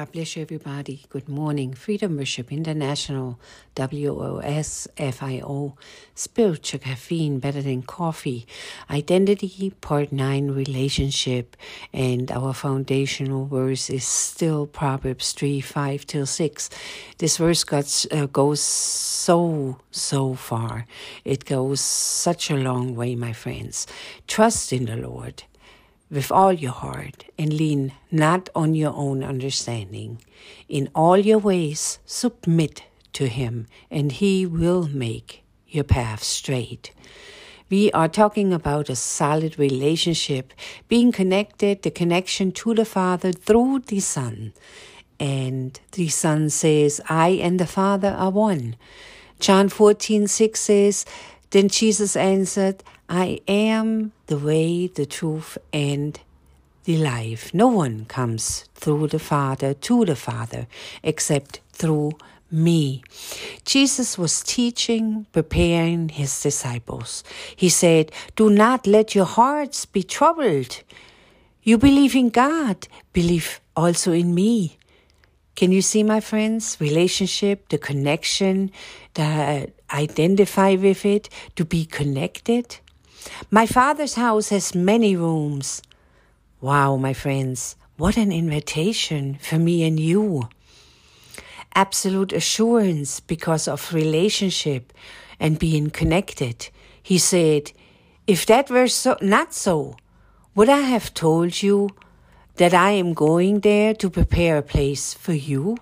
God bless you, everybody. Good morning. Freedom Worship International, WOSFIO, Spiritual Caffeine, Better Than Coffee, Identity, Part 9, Relationship, and our foundational verse is still Proverbs 3 5 till 6. This verse got, uh, goes so, so far. It goes such a long way, my friends. Trust in the Lord with all your heart and lean not on your own understanding. In all your ways, submit to Him, and He will make your path straight. We are talking about a solid relationship, being connected, the connection to the Father through the Son. And the Son says, I and the Father are one. John 14, 6 says, Then Jesus answered, I am the way, the truth, and the life. No one comes through the Father to the Father except through me. Jesus was teaching, preparing his disciples. He said, Do not let your hearts be troubled. You believe in God, believe also in me. Can you see, my friends, relationship, the connection, the identify with it, to be connected? My father's house has many rooms. Wow, my friends, what an invitation for me and you. Absolute assurance because of relationship and being connected. He said, If that were so, not so, would I have told you that I am going there to prepare a place for you?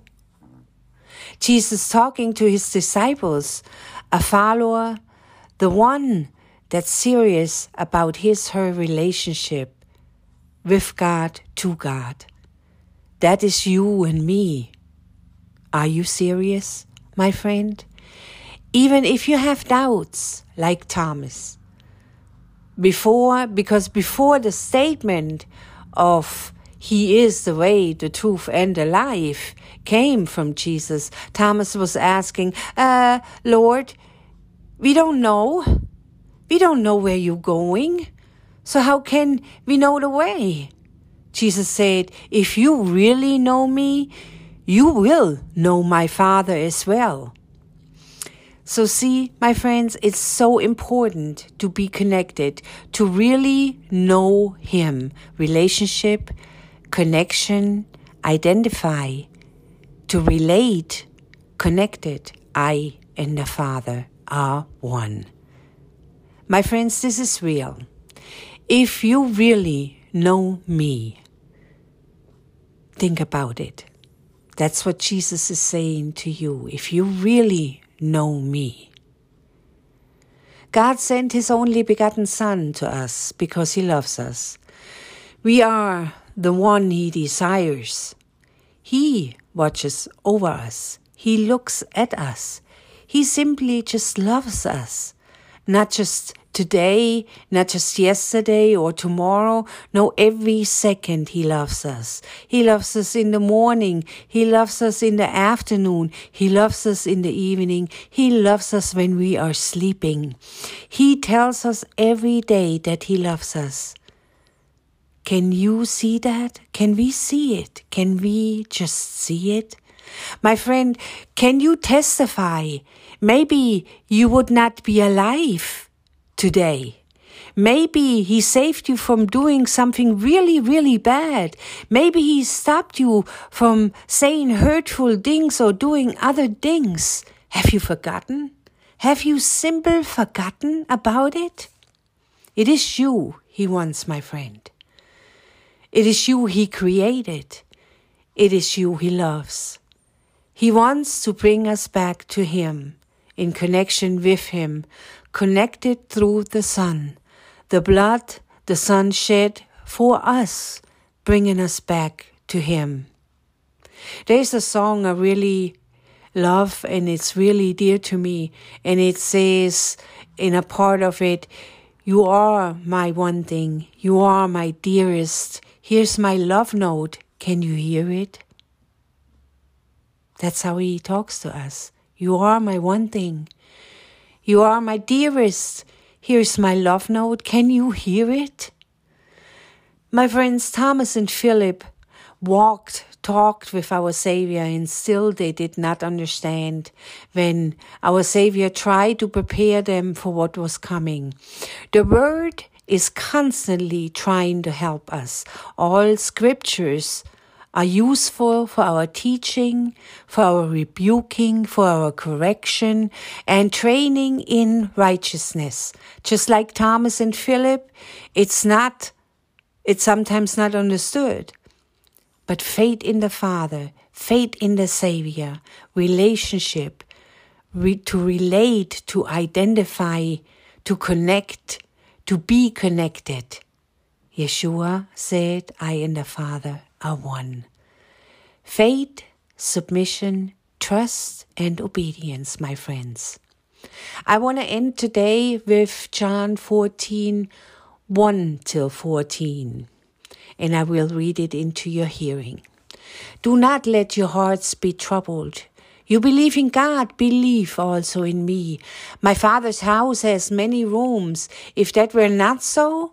Jesus talking to his disciples, a follower, the one that's serious about his her relationship with God to God. That is you and me. Are you serious, my friend? Even if you have doubts, like Thomas. Before, because before the statement of he is the way, the truth, and the life came from Jesus, Thomas was asking, uh, Lord, we don't know. We don't know where you're going. So how can we know the way? Jesus said, If you really know me, you will know my Father as well. So, see, my friends, it's so important to be connected, to really know Him. Relationship, connection, identify, to relate, connected. I and the Father are one. My friends, this is real. If you really know me, think about it. That's what Jesus is saying to you. If you really know me, God sent his only begotten Son to us because he loves us. We are the one he desires. He watches over us. He looks at us. He simply just loves us not just today, not just yesterday or tomorrow. No, every second He loves us. He loves us in the morning. He loves us in the afternoon. He loves us in the evening. He loves us when we are sleeping. He tells us every day that He loves us. Can you see that? Can we see it? Can we just see it? My friend, can you testify? Maybe you would not be alive today. Maybe he saved you from doing something really, really bad. Maybe he stopped you from saying hurtful things or doing other things. Have you forgotten? Have you simply forgotten about it? It is you he wants, my friend. It is you he created. It is you he loves. He wants to bring us back to Him, in connection with Him, connected through the Son, the blood the Son shed for us, bringing us back to Him. There's a song I really love and it's really dear to me, and it says in a part of it, You are my one thing, you are my dearest. Here's my love note. Can you hear it? That's how he talks to us. You are my one thing. You are my dearest. Here's my love note. Can you hear it? My friends Thomas and Philip walked talked with our Savior and still they did not understand when our Savior tried to prepare them for what was coming. The Word is constantly trying to help us. All scriptures are useful for our teaching, for our rebuking, for our correction, and training in righteousness. Just like Thomas and Philip, it's not, it's sometimes not understood. But faith in the Father, faith in the Savior, relationship, re- to relate, to identify, to connect, to be connected. Yeshua said, I and the Father are one. Faith, submission, trust, and obedience, my friends. I want to end today with John 14 1 till 14, and I will read it into your hearing. Do not let your hearts be troubled. You believe in God, believe also in me. My Father's house has many rooms. If that were not so,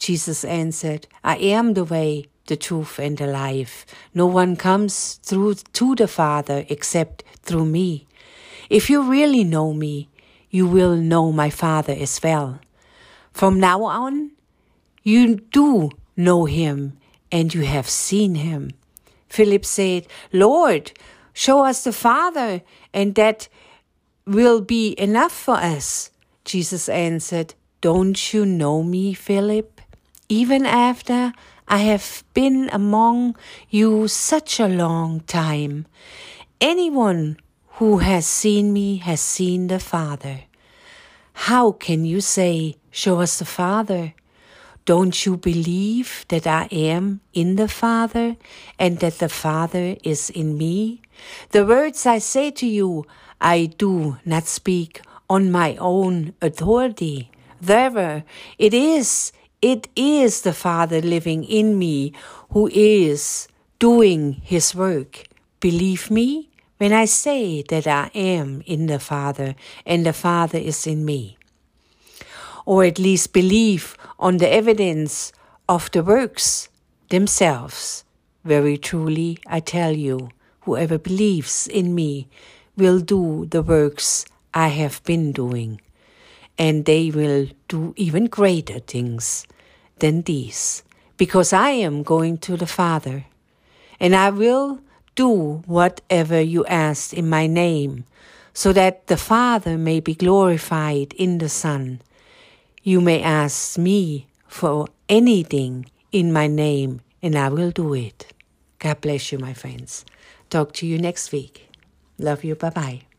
Jesus answered, I am the way, the truth, and the life. No one comes through to the Father except through me. If you really know me, you will know my Father as well. From now on, you do know him and you have seen him. Philip said, Lord, show us the Father, and that will be enough for us. Jesus answered, Don't you know me, Philip? Even after I have been among you such a long time. Anyone who has seen me has seen the Father. How can you say, Show us the Father? Don't you believe that I am in the Father and that the Father is in me? The words I say to you, I do not speak on my own authority. Therefore, it is it is the Father living in me who is doing his work. Believe me when I say that I am in the Father and the Father is in me. Or at least believe on the evidence of the works themselves. Very truly, I tell you, whoever believes in me will do the works I have been doing and they will do even greater things than these, because I am going to the Father, and I will do whatever you ask in my name, so that the Father may be glorified in the Son. You may ask me for anything in my name, and I will do it. God bless you, my friends. Talk to you next week. Love you. Bye bye.